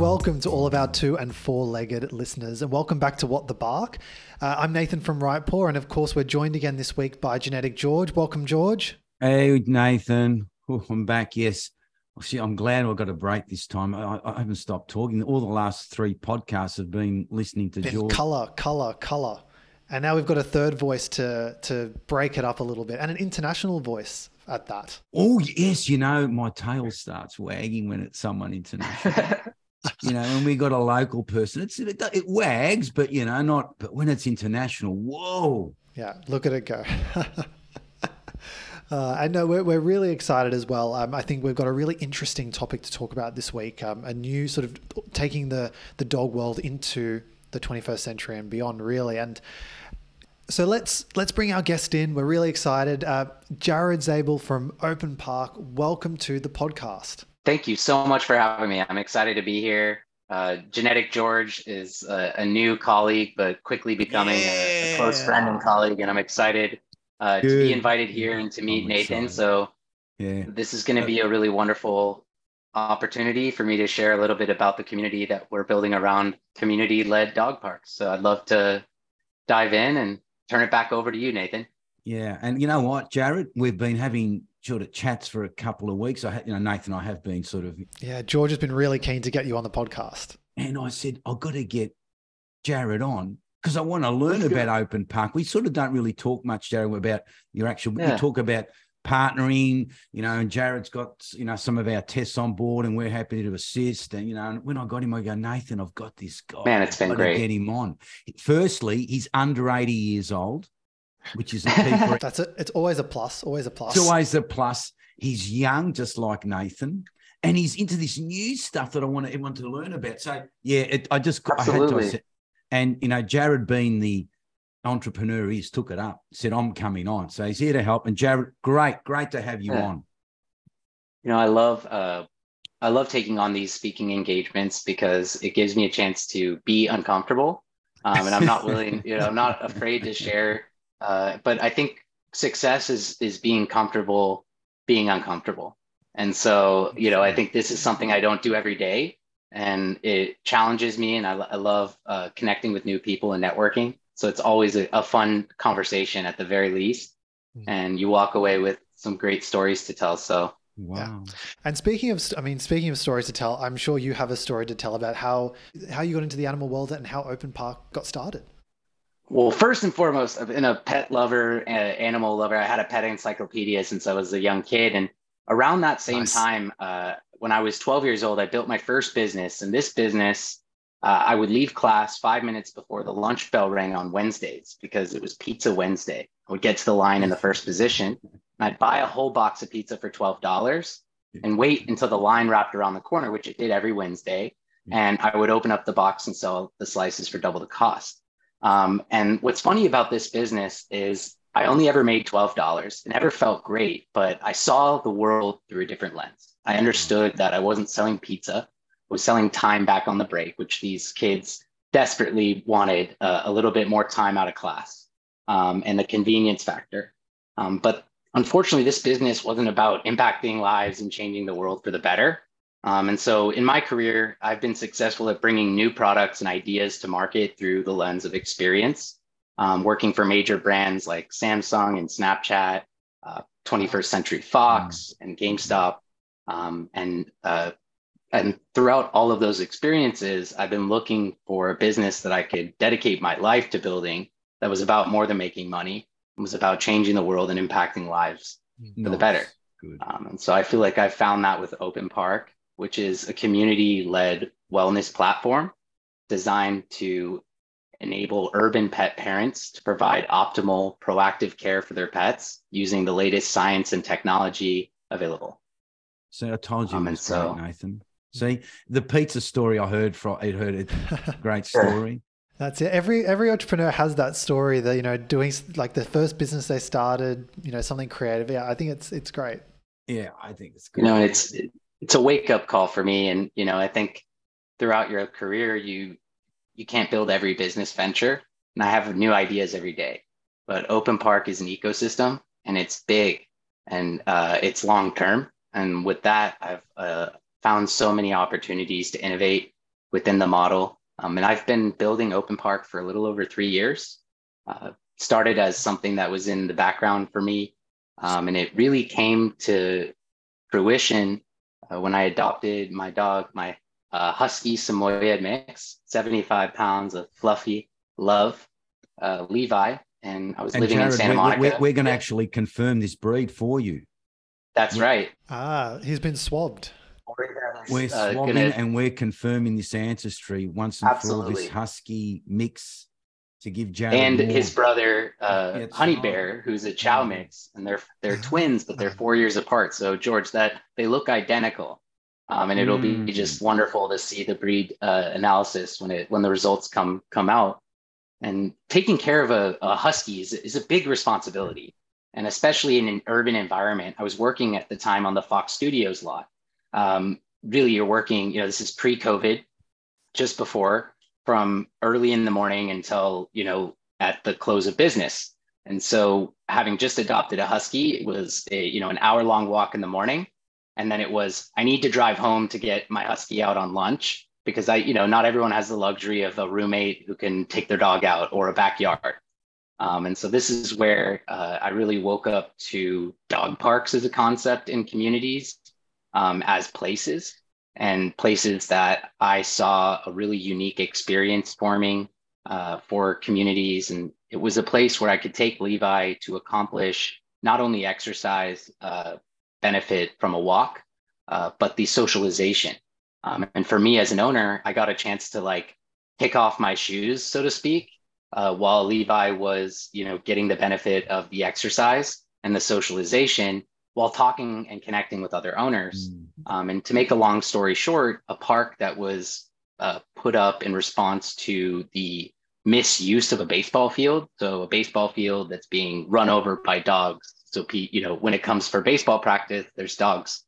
welcome to all of our two and four legged listeners, and welcome back to What the Bark. Uh, I'm Nathan from Right Paw, and of course, we're joined again this week by Genetic George. Welcome, George. Hey, Nathan. Ooh, I'm back. Yes. See, I'm glad I got a break this time. I, I, haven't stopped talking. All the last three podcasts have been listening to George. Color, color, color. And now we've got a third voice to to break it up a little bit, and an international voice at that. Oh yes, you know my tail starts wagging when it's someone international. you know, when we got a local person, it's it, it wags, but you know, not. But when it's international, whoa! Yeah, look at it go. Uh, and no, we're, we're really excited as well. Um, I think we've got a really interesting topic to talk about this week. Um, a new sort of taking the the dog world into the 21st century and beyond, really. And so let's let's bring our guest in. We're really excited. Uh, Jared Zabel from Open Park. Welcome to the podcast. Thank you so much for having me. I'm excited to be here. Uh, Genetic George is a, a, new colleague, but quickly becoming yeah. a, a, close friend and colleague, and I'm excited uh, to be invited here and to meet I'm Nathan. Excited. So yeah. this is going to be a really wonderful opportunity for me to share a little bit about the community that we're building around community-led dog parks. So I'd love to dive in and turn it back over to you, Nathan. Yeah, and you know what, Jared, we've been having sort of chats for a couple of weeks. I, you know, Nathan, I have been sort of. Yeah, George has been really keen to get you on the podcast. And I said, I've got to get Jared on because I want to learn about Open Park. We sort of don't really talk much, Jared, about your actual. Yeah. We talk about partnering, you know, and Jared's got, you know, some of our tests on board and we're happy to assist. And, you know, and when I got him, I go, Nathan, I've got this guy. Man, it's been great. Get him on. Firstly, he's under 80 years old which is a key. For That's it. It's always a plus. Always a plus. It's always a plus. He's young, just like Nathan, and he's into this new stuff that I want everyone to learn about. So yeah, it, I just Absolutely. I had to, and you know, Jared being the entrepreneur he's took it up, said I'm coming on, so he's here to help. And Jared, great, great to have you yeah. on. You know, I love uh, I love taking on these speaking engagements because it gives me a chance to be uncomfortable. Um, and I'm not willing, you know, I'm not afraid to share uh, but I think success is is being comfortable being uncomfortable. And so, you know, I think this is something I don't do every day, and it challenges me. And I, I love uh, connecting with new people and networking. So it's always a, a fun conversation at the very least, mm-hmm. and you walk away with some great stories to tell. So Wow. Yeah. And speaking of, I mean, speaking of stories to tell, I'm sure you have a story to tell about how how you got into the animal world and how Open Park got started. Well, first and foremost, I've been a pet lover, uh, animal lover. I had a pet encyclopedia since I was a young kid. And around that same nice. time, uh, when I was 12 years old, I built my first business. And this business, uh, I would leave class five minutes before the lunch bell rang on Wednesdays because it was Pizza Wednesday. I would get to the line in the first position. And I'd buy a whole box of pizza for $12 and wait until the line wrapped around the corner, which it did every Wednesday. And I would open up the box and sell the slices for double the cost. Um, and what's funny about this business is I only ever made $12. It never felt great, but I saw the world through a different lens. I understood that I wasn't selling pizza, I was selling time back on the break, which these kids desperately wanted uh, a little bit more time out of class um, and the convenience factor. Um, but unfortunately, this business wasn't about impacting lives and changing the world for the better. Um, and so in my career, I've been successful at bringing new products and ideas to market through the lens of experience, um, working for major brands like Samsung and Snapchat, uh, 21st Century Fox mm. and GameStop. Um, and, uh, and throughout all of those experiences, I've been looking for a business that I could dedicate my life to building that was about more than making money. It was about changing the world and impacting lives nice. for the better. Um, and so I feel like I found that with Open Park which is a community led wellness platform designed to enable urban pet parents to provide optimal proactive care for their pets using the latest science and technology available. So I told you, um, so, great, Nathan. See the pizza story I heard from it heard it. Great story. That's it. Every every entrepreneur has that story that you know doing like the first business they started, you know, something creative. Yeah, I think it's it's great. Yeah, I think it's good. You know, it's it's a wake up call for me. And, you know, I think throughout your career, you, you can't build every business venture. And I have new ideas every day, but Open Park is an ecosystem and it's big and uh, it's long term. And with that, I've uh, found so many opportunities to innovate within the model. Um, and I've been building Open Park for a little over three years. Uh, started as something that was in the background for me. Um, and it really came to fruition uh, when I adopted my dog, my uh, Husky Samoyed mix, 75 pounds of fluffy love, uh, Levi. And I was and living Jared, in Santa Monica. We're, we're going to actually confirm this breed for you. That's right. Ah, he's been swabbed. We're uh, swabbing gonna... and we're confirming this ancestry once and Absolutely. for all. This husky mix to give Jared and more. his brother uh, Honey Bear, who's a Chow mix, and they're they're twins, but they're four years apart. So George, that they look identical, um, and it'll mm. be just wonderful to see the breed uh, analysis when it when the results come come out. And taking care of a, a husky is, is a big responsibility, and especially in an urban environment. I was working at the time on the Fox Studios lot. Um, really, you're working. You know, this is pre-COVID, just before from early in the morning until you know at the close of business. And so, having just adopted a husky, it was a, you know an hour long walk in the morning, and then it was I need to drive home to get my husky out on lunch because I you know not everyone has the luxury of a roommate who can take their dog out or a backyard. Um, and so this is where uh, I really woke up to dog parks as a concept in communities um, as places and places that I saw a really unique experience forming uh, for communities. And it was a place where I could take Levi to accomplish not only exercise uh, benefit from a walk, uh, but the socialization. Um, and for me as an owner, I got a chance to like kick off my shoes, so to speak, uh, while Levi was, you know, getting the benefit of the exercise and the socialization while talking and connecting with other owners. Mm. Um, and to make a long story short, a park that was uh, put up in response to the misuse of a baseball field. So a baseball field that's being run over by dogs. So Pete, you know when it comes for baseball practice, there's dogs.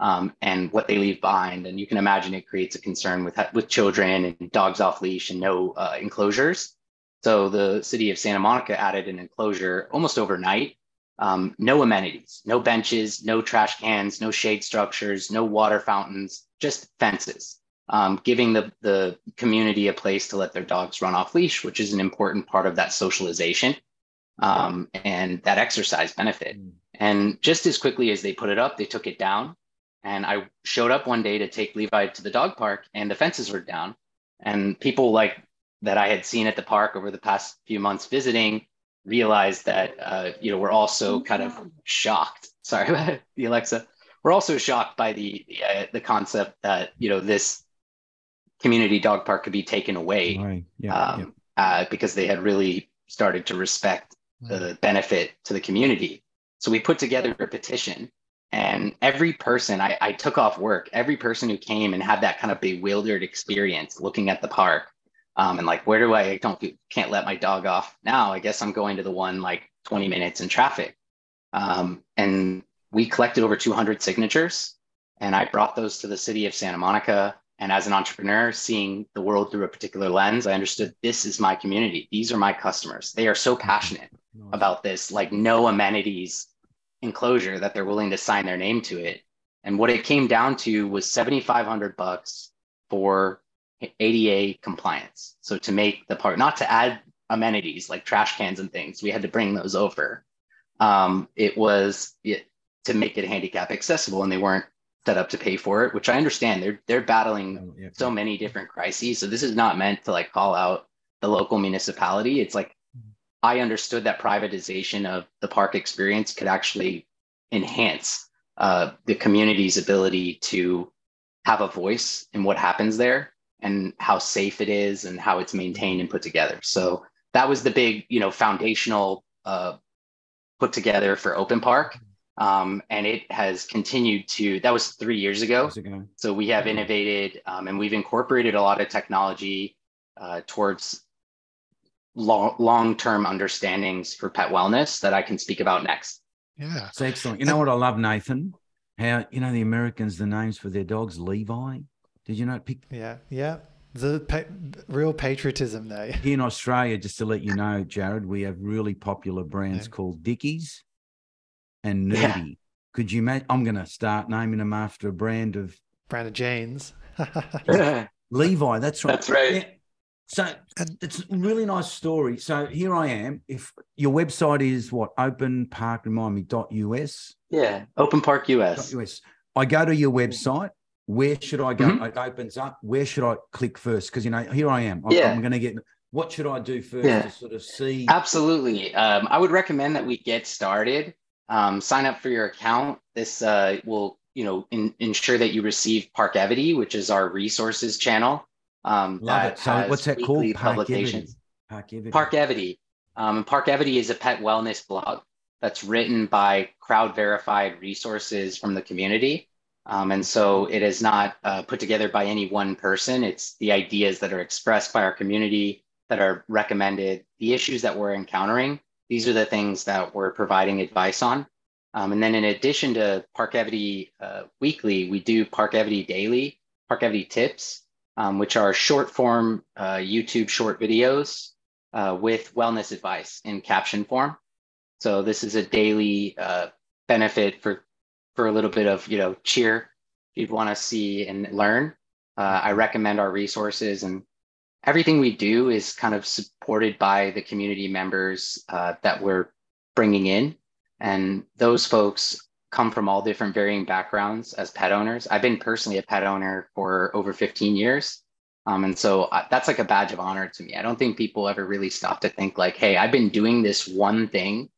Um, and what they leave behind, and you can imagine it creates a concern with with children and dogs off leash and no uh, enclosures. So the city of Santa Monica added an enclosure almost overnight um, no amenities, no benches, no trash cans, no shade structures, no water fountains, just fences, um, giving the, the community a place to let their dogs run off leash, which is an important part of that socialization um, and that exercise benefit. Mm. And just as quickly as they put it up, they took it down. And I showed up one day to take Levi to the dog park, and the fences were down. And people like that I had seen at the park over the past few months visiting realized that uh, you know we're also kind of shocked. Sorry, about the Alexa. We're also shocked by the the, uh, the, concept that you know this community dog park could be taken away right. yeah, um, yeah. Uh, because they had really started to respect the benefit to the community. So we put together a petition, and every person I, I took off work, every person who came and had that kind of bewildered experience looking at the park um, and like, where do I, I don't can't let my dog off now? I guess I'm going to the one like 20 minutes in traffic. Um, and we collected over 200 signatures, and I brought those to the city of Santa Monica. And as an entrepreneur, seeing the world through a particular lens, I understood this is my community. These are my customers. They are so passionate about this, like no amenities enclosure that they're willing to sign their name to it. And what it came down to was 7,500 bucks for ADA compliance. So to make the park, not to add amenities like trash cans and things, we had to bring those over. Um, it was it, to make it handicap accessible, and they weren't set up to pay for it, which I understand. They're they're battling oh, yeah. so many different crises. So this is not meant to like call out the local municipality. It's like mm-hmm. I understood that privatization of the park experience could actually enhance uh, the community's ability to have a voice in what happens there and how safe it is and how it's maintained and put together. So that was the big, you know, foundational uh, put together for Open Park. Um, and it has continued to, that was three years ago. So we have innovated um, and we've incorporated a lot of technology uh, towards long, long-term understandings for pet wellness that I can speak about next. Yeah. It's excellent. You know what I love, Nathan? How, you know, the Americans, the names for their dogs, Levi, did you not pick? Yeah, yeah. The pa- real patriotism there. Here in Australia, just to let you know, Jared, we have really popular brands yeah. called Dickies and Nerdy. Yeah. Could you imagine? I'm going to start naming them after a brand of brand of jeans. Levi, that's right. That's right. Yeah. So it's a really nice story. So here I am. If your website is what open park remind dot us. Yeah, Open Park US. US. I go to your website. Where should I go? Mm-hmm. It opens up. Where should I click first? Because you know, here I am. I'm, yeah. I'm going to get. What should I do first yeah. to sort of see? Absolutely. Um, I would recommend that we get started. Um, sign up for your account. This uh, will, you know, in, ensure that you receive Parkevity, which is our resources channel. Um, Love it. So what's that called? Publications. Parkevity. Parkevity. Um, Parkevity is a pet wellness blog that's written by crowd verified resources from the community. Um, and so it is not uh, put together by any one person. It's the ideas that are expressed by our community that are recommended, the issues that we're encountering. These are the things that we're providing advice on. Um, and then in addition to Parkevity uh, Weekly, we do Parkevity Daily, Parkevity Tips, um, which are short form uh, YouTube short videos uh, with wellness advice in caption form. So this is a daily uh, benefit for for a little bit of you know cheer you'd want to see and learn. Uh, I recommend our resources and everything we do is kind of supported by the community members uh, that we're bringing in, and those folks come from all different varying backgrounds as pet owners. I've been personally a pet owner for over 15 years. Um, and so I, uh, that's like a badge of honor to me. I don't think people ever really stop to think like, hey, I've been doing this one thing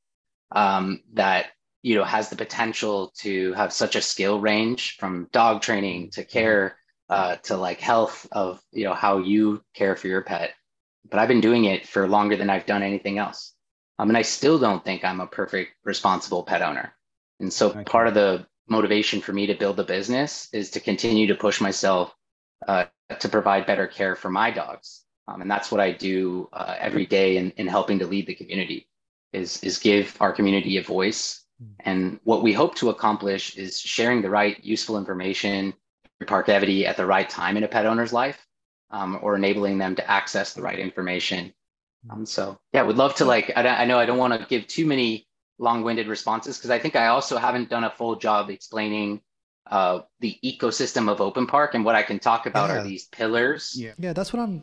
um, that you know has the potential to have such a skill range from dog training to care uh, to like health of you know how you care for your pet but i've been doing it for longer than i've done anything else um, and i still don't think i'm a perfect responsible pet owner and so okay. part of the motivation for me to build the business is to continue to push myself uh, to provide better care for my dogs um, and that's what i do uh, every day in, in helping to lead the community is, is give our community a voice. Hmm. And what we hope to accomplish is sharing the right useful information, Parkevity at the right time in a pet owner's life, um, or enabling them to access the right information. Hmm. Um, so yeah, we'd love to like, I, I know I don't want to give too many long-winded responses because I think I also haven't done a full job explaining uh, the ecosystem of Open Park and what I can talk about yeah. are these pillars. Yeah, yeah, that's what I'm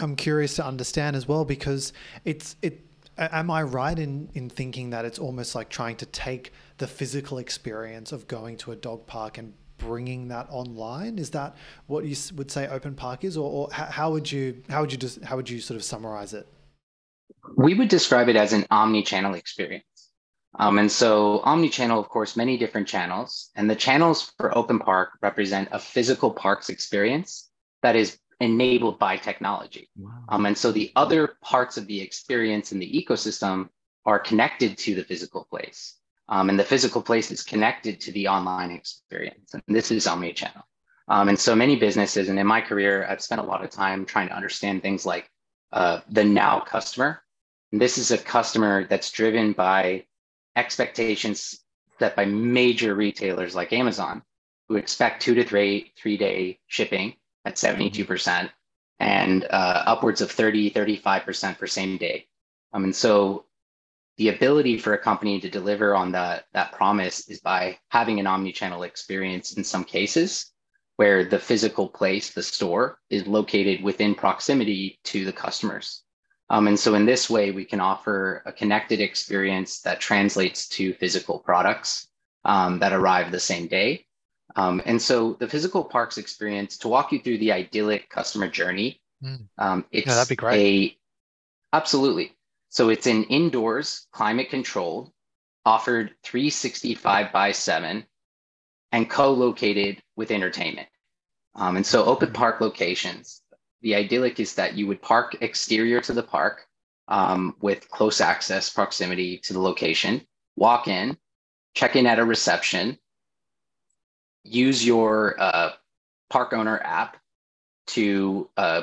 I'm curious to understand as well because it's it Am I right in, in thinking that it's almost like trying to take the physical experience of going to a dog park and bringing that online? Is that what you would say Open Park is, or, or how would you how would you just how would you sort of summarize it? We would describe it as an omni-channel experience. Um, and so omni-channel, of course, many different channels, and the channels for Open Park represent a physical parks experience that is enabled by technology. Wow. Um, and so the other parts of the experience in the ecosystem are connected to the physical place. Um, and the physical place is connected to the online experience. And this is omnichannel. Um, and so many businesses, and in my career, I've spent a lot of time trying to understand things like uh, the now customer. And this is a customer that's driven by expectations set by major retailers like Amazon, who expect two to three three day shipping at 72% and uh, upwards of 30, 35% for same day. Um, and so the ability for a company to deliver on that, that promise is by having an omni-channel experience in some cases where the physical place, the store, is located within proximity to the customers. Um, and so in this way, we can offer a connected experience that translates to physical products um, that arrive the same day um, and so the physical parks experience, to walk you through the idyllic customer journey, mm. um, it's yeah, that'd be great. A, absolutely. So it's an indoors, climate controlled, offered 365 by 7, and co-located with entertainment. Um, and so open hmm. park locations, the idyllic is that you would park exterior to the park um, with close access proximity to the location, walk in, check in at a reception, use your uh, park owner app to uh,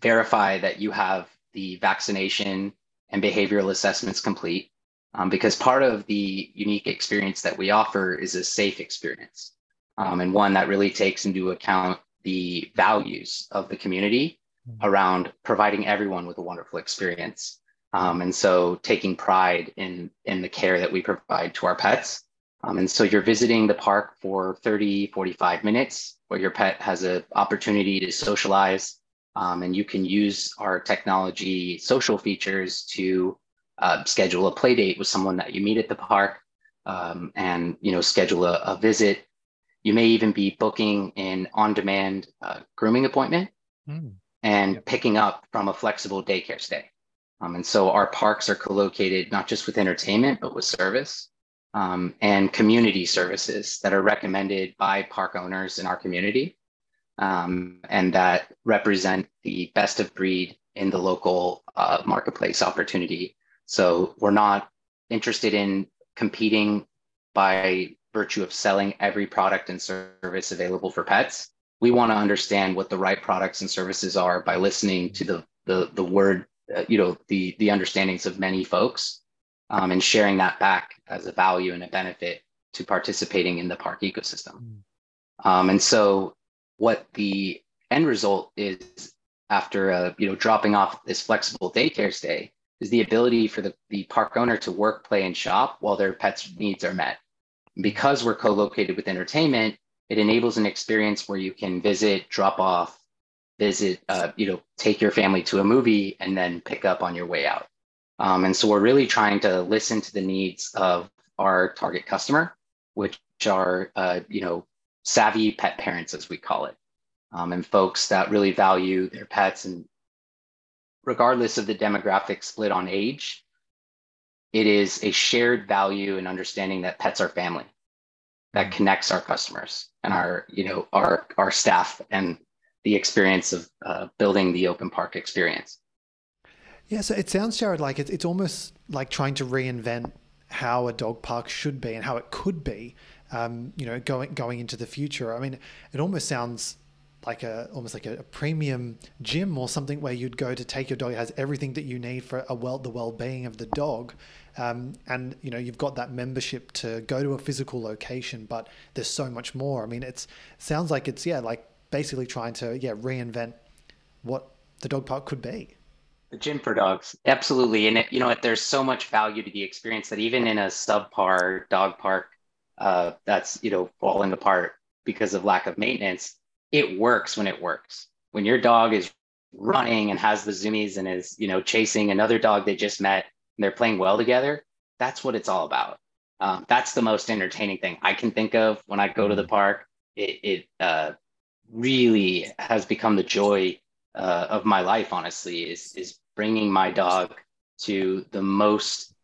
verify that you have the vaccination and behavioral assessments complete. Um, because part of the unique experience that we offer is a safe experience um, and one that really takes into account the values of the community mm-hmm. around providing everyone with a wonderful experience. Um, and so taking pride in, in the care that we provide to our pets Um, and so you're visiting the park for 30, 45 minutes where your pet has an opportunity to socialize. Um, and you can use our technology social features to uh, schedule a play date with someone that you meet at the park um, and you know schedule a, a, visit. You may even be booking an on-demand uh, grooming appointment mm. and yep. picking up from a flexible daycare stay. Um, and so our parks are co-located not just with entertainment, but with service um, and community services that are recommended by park owners in our community um, and that represent the best of breed in the local uh, marketplace opportunity. So we're not interested in competing by virtue of selling every product and service available for pets. We want to understand what the right products and services are by listening to the the, the word, uh, you know, the the understandings of many folks um, and sharing that back as a value and a benefit to participating in the park ecosystem. Mm. Um, and so, what the end result is after uh, you know dropping off this flexible daycare stay is the ability for the, the park owner to work, play, and shop while their pets' needs are met. Because we're co-located with entertainment, it enables an experience where you can visit, drop off, visit, uh, you know, take your family to a movie, and then pick up on your way out. Um, and so we're really trying to listen to the needs of our target customer, which are, uh, you know, savvy pet parents, as we call it, um, and folks that really value their pets. And regardless of the demographic split on age, it is a shared value and understanding that pets are family that mm-hmm. connects our customers and our, you know, our, our staff and the experience of uh, building the open park experience. Yeah, so it sounds, Jared, like it's, it's almost like trying to reinvent how a dog park should be and how it could be, um, you know, going going into the future. I mean, it almost sounds like a almost like a, a, premium gym or something where you'd go to take your dog. It has everything that you need for a well the well being of the dog, um, and you know you've got that membership to go to a physical location. But there's so much more. I mean, it's it sounds like it's yeah like basically trying to yeah reinvent what the dog park could be. The gym for dogs, absolutely, and it, you know what? There's so much value to the experience that even in a subpar dog park, uh, that's you know falling apart because of lack of maintenance, it works when it works. When your dog is running and has the zoomies and is you know chasing another dog they just met and they're playing well together, that's what it's all about. Um, that's the most entertaining thing I can think of when I go to the park. It, it uh, really has become the joy uh, of my life, honestly, is is bringing my dog to the most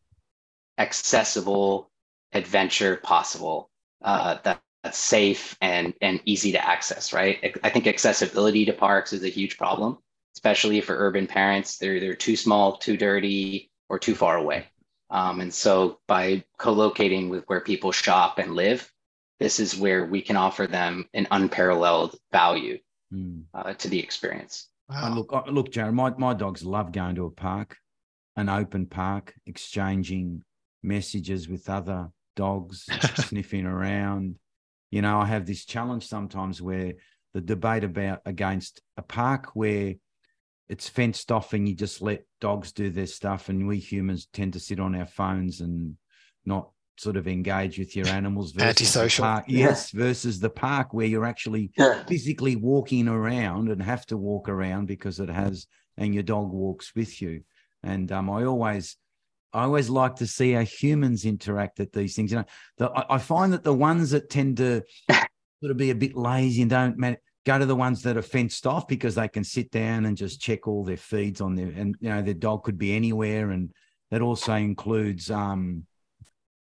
accessible adventure possible uh, that, that's safe and and easy to access. Right. I think accessibility to parks is a huge problem, especially for urban parents. They're they're too small, too dirty, or too far away. Um, and so by co-locating with where people shop and live, this is where we can offer them an unparalleled value mm. uh, to the experience. Wow. look, look, Jared, my, my dogs love going to a park, an open park, exchanging messages with other dogs, sniffing around. You know, I have this challenge sometimes where the debate about against a park where it's fenced off and you just let dogs do their stuff, and we humans tend to sit on our phones and not sort of engage with your animals versus antisocial. park, yes versus the park where you're actually yeah. physically walking around and have to walk around because it has and your dog walks with you. And um, i always i always like to see how humans interact at these things. You know the, I, I, find that the ones that tend to sort of be a bit lazy and don't man, go to the ones that are fenced off because they can sit down and just check all their feeds on there and you know their dog could be anywhere. And that also includes um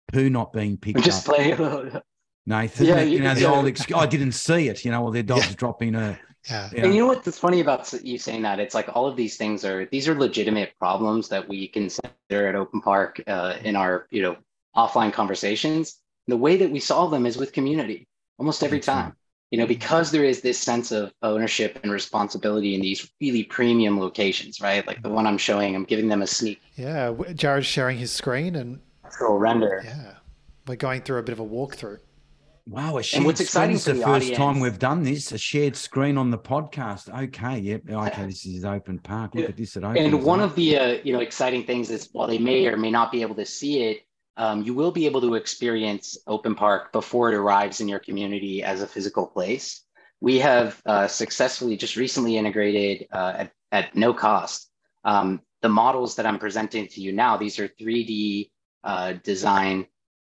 poo not being picked just up. Play. Nathan, yeah, you, know, the yeah. old excuse, I didn't see it, you know, well, their dog's yeah. dropping a. Yeah. You know. And you know what's funny about you saying that? It's like all of these things are, these are legitimate problems that we consider at Open Park uh, in our, you know, offline conversations. The way that we solve them is with community almost every time. You know, because there is this sense of ownership and responsibility in these really premium locations, right? Like the one I'm showing, I'm giving them a sneak. Yeah, Jared's sharing his screen and natural render. Yeah, we're going through a bit of a walkthrough. Wow, a shared and what's exciting is the, the first audience. time we've done this, a shared screen on the podcast. Okay, yep, okay, this is open park. Look yeah. at this at open. And one of the uh, you know exciting things is while they may or may not be able to see it, um, you will be able to experience Open Park before it arrives in your community as a physical place. We have uh, successfully just recently integrated uh, at, at, no cost. Um, the models that I'm presenting to you now, these are 3D uh, design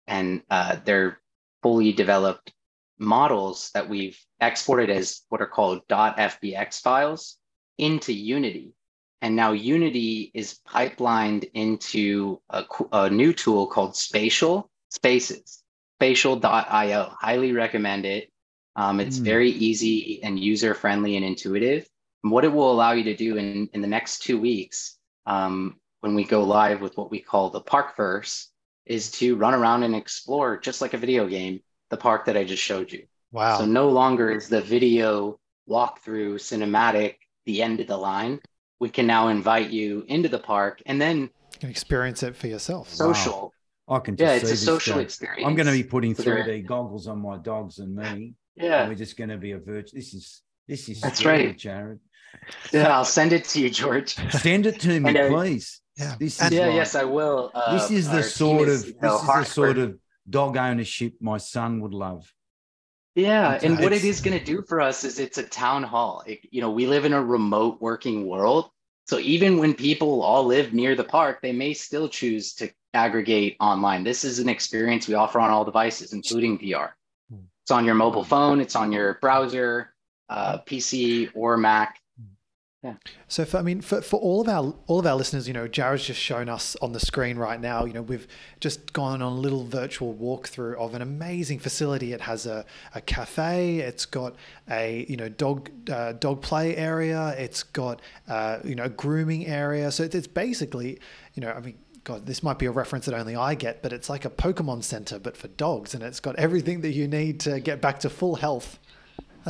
and uh, they're fully developed models that we've exported as what are called .fbx files into Unity. And now Unity is pipelined into a, a new tool called Spatial Spaces, spatial.io. Highly recommend it. Um, it's mm. very easy and user friendly and intuitive. And what it will allow you to do in, in the next two weeks, um, when we go live with what we call the Parkverse, is to run around and explore, just like a video game, the park that I just showed you. Wow. So no longer is the video walkthrough cinematic the end of the line we can now invite you into the park and then you can experience it for yourself. Social. Wow. I can yeah, it's a social experience. I'm going to be putting 3D goggles on my dogs and me. Yeah, and we're just going to be a virtual. This is this is that's scary, right, Jared. Yeah, I'll send it to you, George. Send it to me, and, uh, please. Yeah, this is yeah, like, yes, I will. Uh, this is the sort of this is the sort of dog ownership my son would love. Yeah, and what it is going to do for us is it's a town hall. It, you know, we live in a remote working world, so even when people all live near the park, they may still choose to aggregate online. This is an experience we offer on all devices, including VR. It's on your mobile phone, it's on your browser, uh, PC or Mac. So for, I mean, for, for all of our all of our listeners, you know, Jared's just shown us on the screen right now. You know, we've just gone on a little virtual walkthrough of an amazing facility. It has a, a cafe. It's got a you know dog uh, dog play area. It's got uh, you know grooming area. So it's, it's basically you know I mean God, this might be a reference that only I get, but it's like a Pokemon Center, but for dogs, and it's got everything that you need to get back to full health.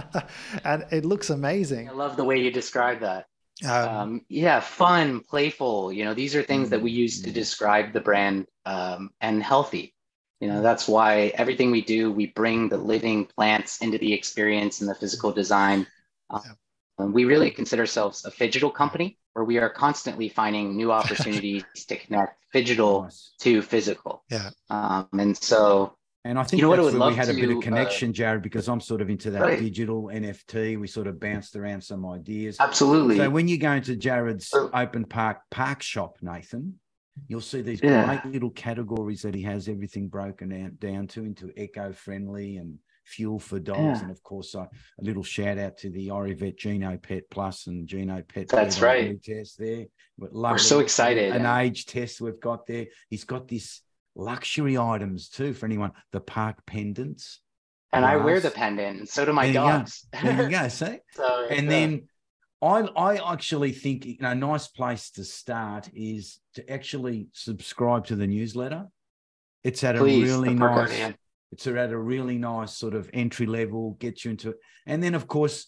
and it looks amazing. I love the way you describe that. Um, um, yeah, fun, playful. You know, these are things that we use to mm-hmm. describe the brand um, and healthy. You know, that's why everything we do, we bring the living plants into the experience and the physical design. Um, we really consider ourselves a phygital company where we are constantly finding new opportunities to connect nice. to physical. Yeah. Um, and so and I think you know that's where we had a bit of uh, connection, uh, Jared, because I'm sort of into that right. digital NFT. We sort of bounced around some ideas. Absolutely. So when you go into Jared's open park park shop, Nathan, you'll see these yeah. great little categories that he has everything broken down, down to into eco-friendly and fuel for dogs. Yeah. And of course, uh, a little shout out to the Orivet Geno Pet Plus and Geno Pet. That's right. Test there. We're so excited. An age test we've got there. He's got this luxury items too for anyone. The park pendants. And I wear the pendant, and so do my there dogs. You there you go. See, so and uh, then I I actually think you know a nice place to start is to actually subscribe to the newsletter. It's at Please, a really nice. It's at a really nice sort of entry level, gets you into it, and then of course.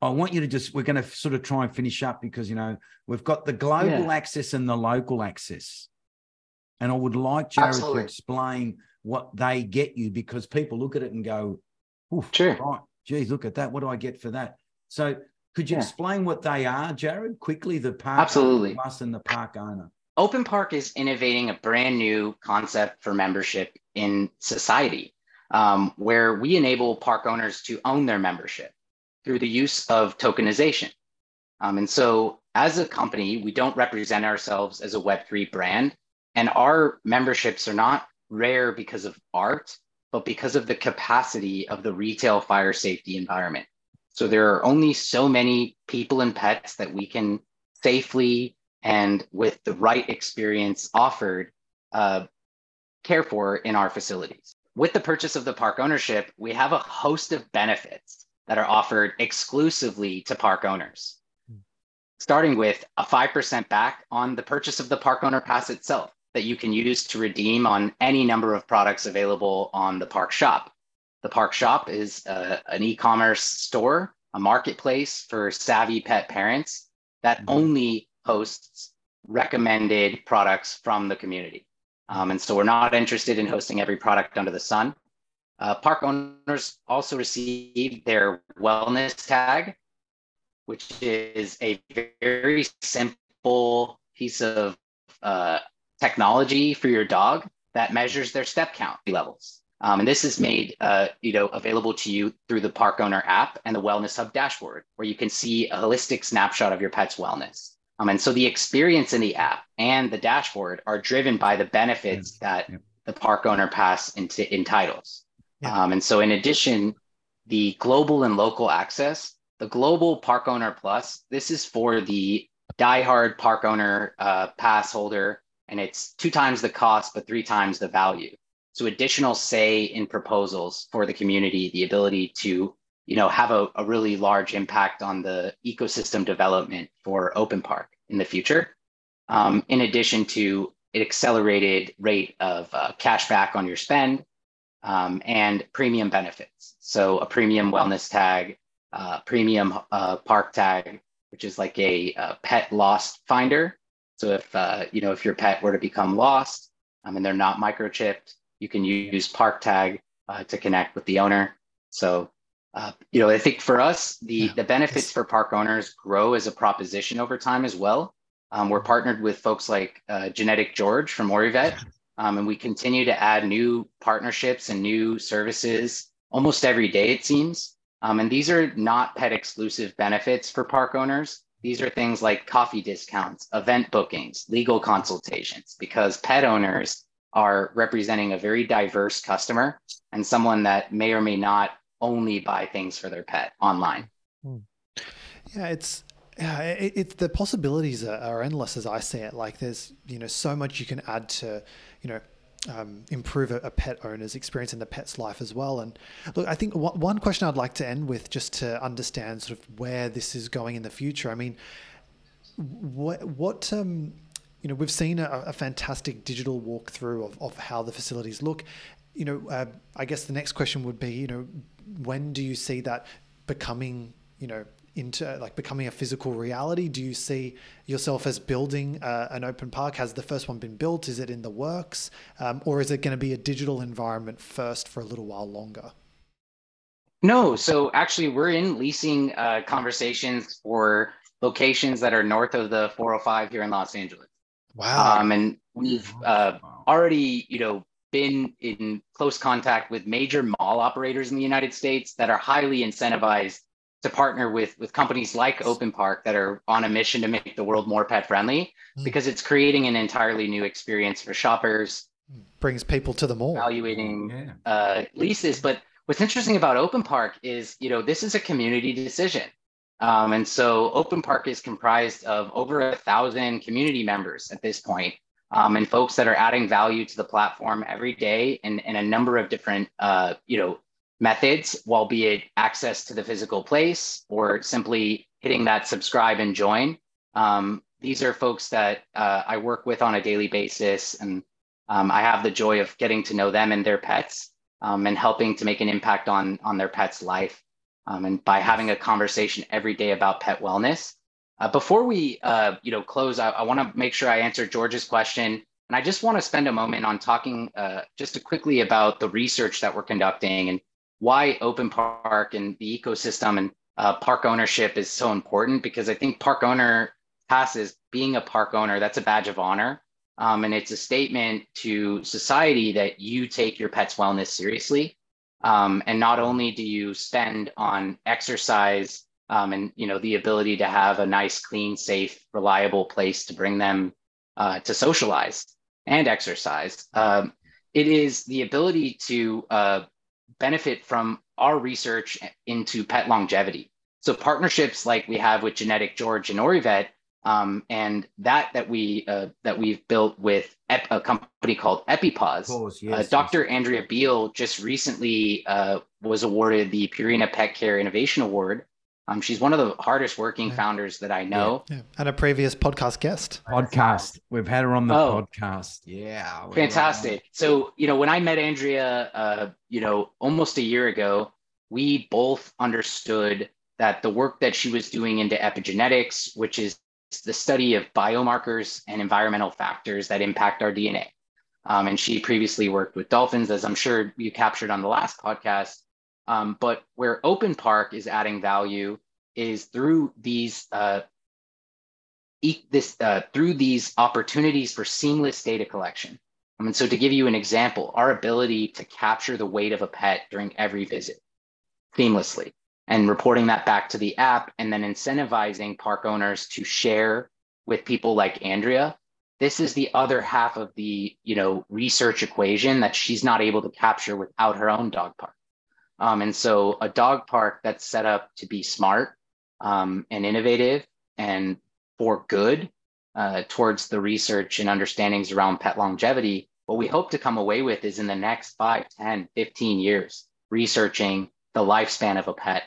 I want you to just, we're going to sort of try and finish up because, you know, we've got the global yeah. access and the local access. And I would like Jared Absolutely. to explain what they get you because people look at it and go, sure. right, geez, look at that. What do I get for that? So could you yeah. explain what they are, Jared, quickly? The park Absolutely. and the park owner. Open Park is innovating a brand new concept for membership in society, um, where we enable park owners to own their membership through the use of tokenization. Um, and so, as a company, we don't represent ourselves as a Web3 brand. And our memberships are not rare because of art, but because of the capacity of the retail fire safety environment. So there are only so many people and pets that we can safely and with the right experience offered uh, care for in our facilities. With the purchase of the park ownership, we have a host of benefits that are offered exclusively to park owners, starting with a 5% back on the purchase of the park owner pass itself that you can use to redeem on any number of products available on the Park Shop. The Park Shop is uh, an e commerce store, a marketplace for savvy pet parents that mm-hmm. only hosts recommended products from the community. Um, and so we're not interested in hosting every product under the sun. Uh, park owners also receive their wellness tag, which is a very simple piece of uh, technology for your dog that measures their step count levels. Um, and this is made, uh, you know, available to you through the Park Owner app and the Wellness Hub dashboard, where you can see a holistic snapshot of your pet's wellness. Um, and so the experience in the app and the dashboard are driven by the benefits yeah. that yeah. the park owner pass into entitles. Yeah. Um, and so in addition, the global and local access, the global park owner plus, this is for the diehard park owner uh, pass holder, and it's two times the cost, but three times the value. So additional say in proposals for the community, the ability to you know, have a, a really large impact on the ecosystem development for Open Park in the future. Um, in addition to an accelerated rate of uh, cash back on your spend um, and premium benefits. So a premium wellness tag, uh, premium uh, park tag, which is like a, a pet lost finder. So if uh, you know if your pet were to become lost um, and they're not microchipped, you can use park tag uh, to connect with the owner. So uh, you know, I think for us, the yeah. the benefits for park owners grow as a proposition over time as well. Um, we're partnered with folks like uh, Genetic George from Orivet, um, and we continue to add new partnerships and new services almost every day, it seems. Um, and these are not pet exclusive benefits for park owners. These are things like coffee discounts, event bookings, legal consultations, because pet owners are representing a very diverse customer and someone that may or may not only buy things for their pet online. Hmm. Yeah, it's yeah, it, it, the possibilities are, are, endless as I see it. Like there's you know so much you can add to you know um, improve a, a, pet owner's experience in the pet's life as well. And look, I think w- one question I'd like to end with just to understand sort of where this is going in the future. I mean, what what um, you know we've seen a, a fantastic digital walkthrough of, of how the facilities look. You know, uh, I guess the next question would be, you know, when do you see that becoming, you know, into like becoming a physical reality? Do you see yourself as building uh, an open park? Has the first one been built? Is it in the works? Um, or is it going to be a digital environment first for a little while longer? No, so actually, we're in leasing uh, conversations for locations that are north of the 405 here in Los Angeles. Wow. Um, and we've uh, already, you know, been in close contact with major mall operators in the United States that are highly incentivized to partner with with companies like Open Park that are on a mission to make the world more pet friendly mm. because it's creating an entirely new experience for shoppers. Brings people to the mall. Evaluating yeah. uh, leases, but what's interesting about Open Park is you know this is a community decision. Um, and so Open Park is comprised of over a thousand community members at this point um, and folks that are adding value to the platform every day in, in a number of different uh, you know methods, while be it access to the physical place or simply hitting that subscribe and join. Um, these are folks that uh, I work with on a daily basis, and um, I have the joy of getting to know them and their pets um, and helping to make an impact on on their pet's life. Um, and by having a conversation every day about pet wellness, uh, before we, uh, you know, close, I, I want to make sure I answer George's question, and I just want to spend a moment on talking uh, just quickly about the research that we're conducting and why Open Park and the ecosystem and uh, park ownership is so important. Because I think park owner passes being a park owner that's a badge of honor, um, and it's a statement to society that you take your pet's wellness seriously. Um, and not only do you spend on exercise um, and you know the ability to have a nice, clean, safe, reliable place to bring them uh, to socialize and exercise. Um, it is the ability to uh, benefit from our research into pet longevity. So partnerships like we have with Genetic George and Orivet, um, and that that we uh, that we've built with ep- a company called EpiPause. Pause, yes, uh, Dr. Yes. Andrea Beal just recently uh, was awarded the Purina Pet Care Innovation Award um, she's one of the hardest working yeah. founders that I know. Yeah. yeah. And a previous podcast guest. Podcast. We've had her on the oh, podcast. Yeah. Fantastic. So, you know, when I met Andrea, uh, you know, almost a year ago, we both understood that the work that she was doing into epigenetics, which is the study of biomarkers and environmental factors that impact our DNA. Um, and she previously worked with dolphins, as I'm sure you captured on the last podcast. Um, but where Open Park is adding value is through these uh, this uh, through these opportunities for seamless data collection. Um, and so to give you an example, our ability to capture the weight of a pet during every visit seamlessly and reporting that back to the app and then incentivizing park owners to share with people like Andrea. This is the other half of the you know research equation that she's not able to capture without her own dog park. Um, and so a dog park that's set up to be smart um, and innovative and for good uh, towards the research and understandings around pet longevity, what we hope to come away with is in the next 5, 10, 15 years, researching the lifespan of a pet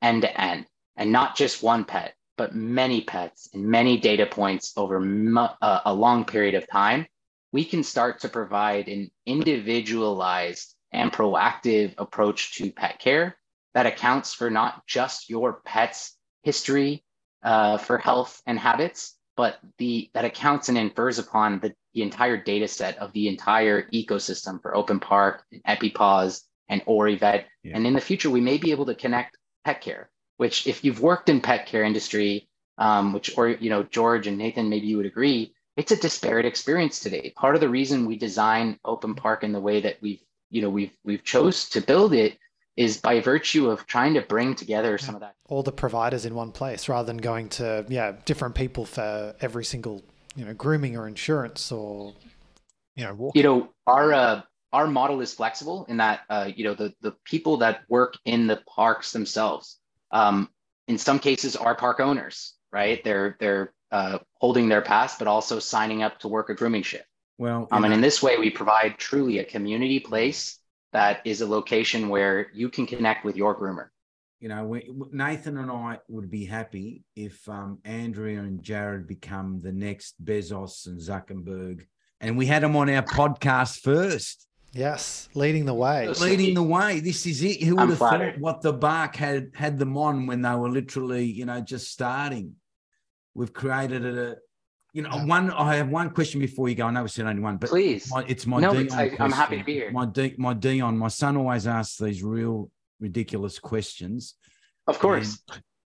end to end, and not just one pet, but many pets and many data points over uh, a long period of time, we can start to provide an individualized and proactive approach to pet care that accounts for not just your pet's history uh, for health and habits, but the that accounts and infers upon the, the entire data set of the entire ecosystem for Open Park, and EpiPaws, and OriVet. Yeah. And in the future, we may be able to connect pet care, which if you've worked in pet care industry, um, which or you know George and Nathan, maybe you would agree, it's a disparate experience today. Part of the reason we design Open Park in the way that we've you know we've we've chose to build it is by virtue of trying to bring together some of that all the providers in one place rather than going to yeah different people for every single you know grooming or insurance or you know walking. you know our uh, our model is flexible in that uh, you know the the people that work in the parks themselves um, in some cases are park owners right? They're they're uh, holding their pass but also signing up to work a grooming shift well um, and in this way we provide truly a community place that is a location where you can connect with your groomer you know, we, Nathan and I would be happy if um, Andrea and Jared become the next Bezos and Zuckerberg, and we had them on our podcast first. Yes, leading the way. Leading the way. This is it. Who would I'm have flattered. thought what the bark had had them on when they were literally, you know, just starting? We've created a, you know, one. I have one question before you go. I know we said only one, but please, my, it's my. No, Dion I, am happy to be here. My D, my Dion. My son always asks these real ridiculous questions. Of course.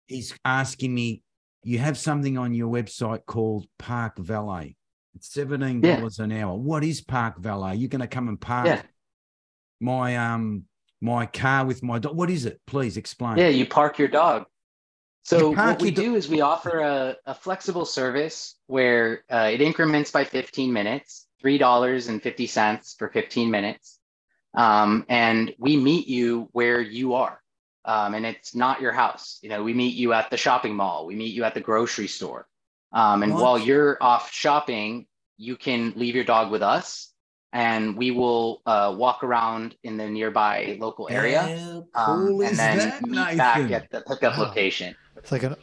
He's asking me, you have something on your website called Park Valet. It's $17 yeah. an hour. What is Park Valet? You're going to come and park yeah. my um my car with my dog. What is it? Please explain. Yeah, you park your dog. So what we do-, is we offer a, a flexible service where uh, it increments by 15 minutes, $3.50 for 15 minutes. Um, and we meet you where you are. Um, and it's not your house. You know, we meet you at the shopping mall, we meet you at the grocery store. Um, and what? while you're off shopping, you can leave your dog with us and we will uh, walk around in the nearby local area um, and then meet Nathan? back at the pickup wow. location. It's like an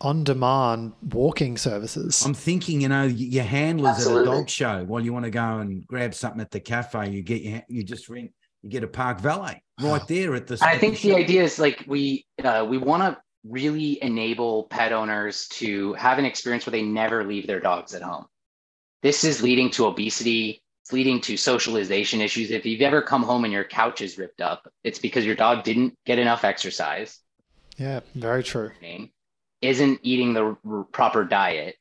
on demand walking services. I'm thinking, you know, your handlers Absolutely. at a dog show while you want to go and grab something at the cafe, you get your, you just ring, you get a park valet right there at the. I think show. the idea is like we uh, we want to really enable pet owners to have an experience where they never leave their dogs at home. This is leading to obesity. It's leading to socialization issues. If you've ever come home and your couch is ripped up, it's because your dog didn't get enough exercise. Yeah, very true isn't eating the r- proper diet,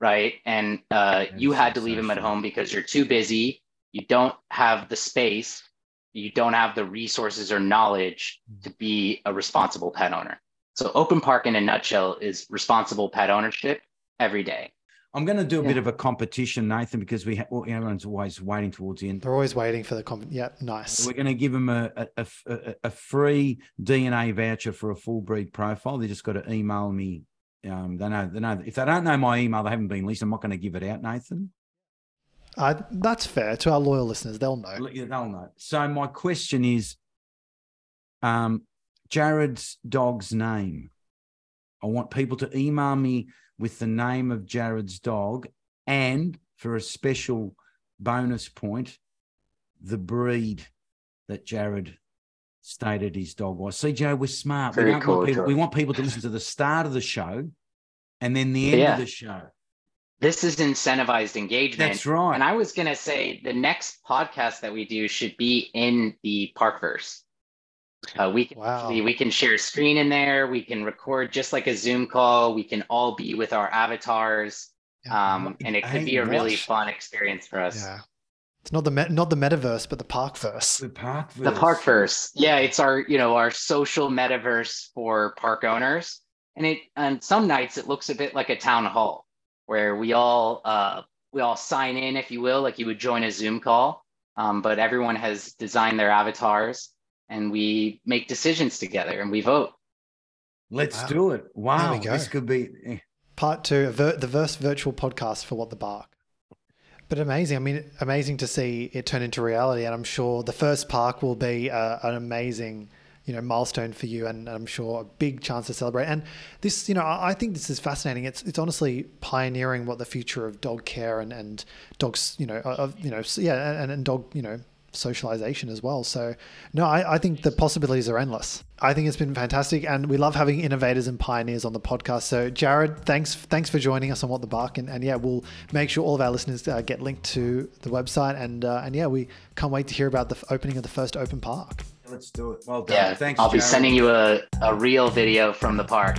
right? And uh, you had to leave him at home because you're too busy. You don't have the space. You don't have the resources or knowledge to be a responsible pet owner. So, Open Park in a nutshell is responsible pet ownership every day. I'm going to do a yeah. bit of a competition, Nathan, because we ha- everyone's always waiting towards the end. They're always waiting for the comp. Yeah, nice. We're going to give them a, a, a, a, free DNA voucher for a full breed profile. They just got to email me. Um, they know, they know if they don't know my email, they haven't been leased. I'm not going to give it out, Nathan. Uh, that's fair to our loyal listeners. They'll know. They'll know. So my question is, um, Jared's dog's name. I want people to email me with the name of Jared's dog and for a special bonus point, the breed that Jared stated his dog was. See, Joe, we're smart. We, cool, want people, we want people to listen to the start of the show and then the end yeah. of the show. This is incentivized engagement. That's right. And I was going to say the next podcast that we do should be in the Parkverse Uh, we can Wow. actually- we can share screen in there. We can record just like a Zoom call. We can all be with our avatars, Yeah. um, and it could Hey, be a really fun experience for us. Yeah. It's not the met, not the metaverse, but the parkverse. The park. The Parkverse, yeah, it's our you know our social metaverse for park owners, and it on some nights it looks a bit like a town hall where we all uh, we all sign in, if you will, like you would join a Zoom call, um, but everyone has designed their avatars, and we make decisions together and we vote. Let's Wow. do it. Wow, go. this could be. eh. Part two, a ver- the first virtual podcast for What the Bark. But amazing. I mean, amazing to see it turn into reality. And I'm sure the first park will be uh, an amazing, you know, milestone for you. And I'm sure a big chance to celebrate. And this, you know, I I think this is fascinating. It's it's honestly pioneering what the future of dog care and, and dogs, you know, of, you know, yeah, and, and dog, you know, socialization as well. So, no, I, I think the possibilities are endless. I think it's been fantastic, and we love having innovators and pioneers on the podcast. So, Jared, thanks thanks for joining us on What the Bark, and, and yeah, we'll make sure all of our listeners uh, get linked to the website, and uh, and yeah, we can't wait to hear about the f- opening of the first open park. Let's do it. Well done. Yeah, Thanks. I'll be sending you a, a real video from the park.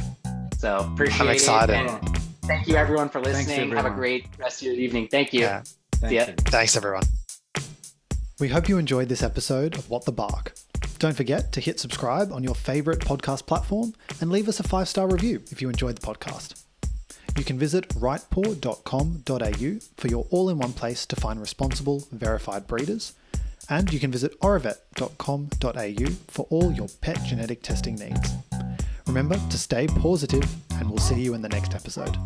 So appreciate I'm excited. it. And thank you everyone for Thanks, listening. Have a great rest of your evening. Thank you. Yeah, Thank Yeah. you. thanks everyone. We hope you enjoyed this episode of What the Bark. Don't forget to hit subscribe on your favorite podcast platform and leave us a five star review if you enjoyed the podcast. You can visit rightpaw.com.au for your all in one place to find responsible, verified breeders. And you can visit orivet.com.au for all your pet genetic testing needs. Remember to stay positive, and we'll see you in the next episode.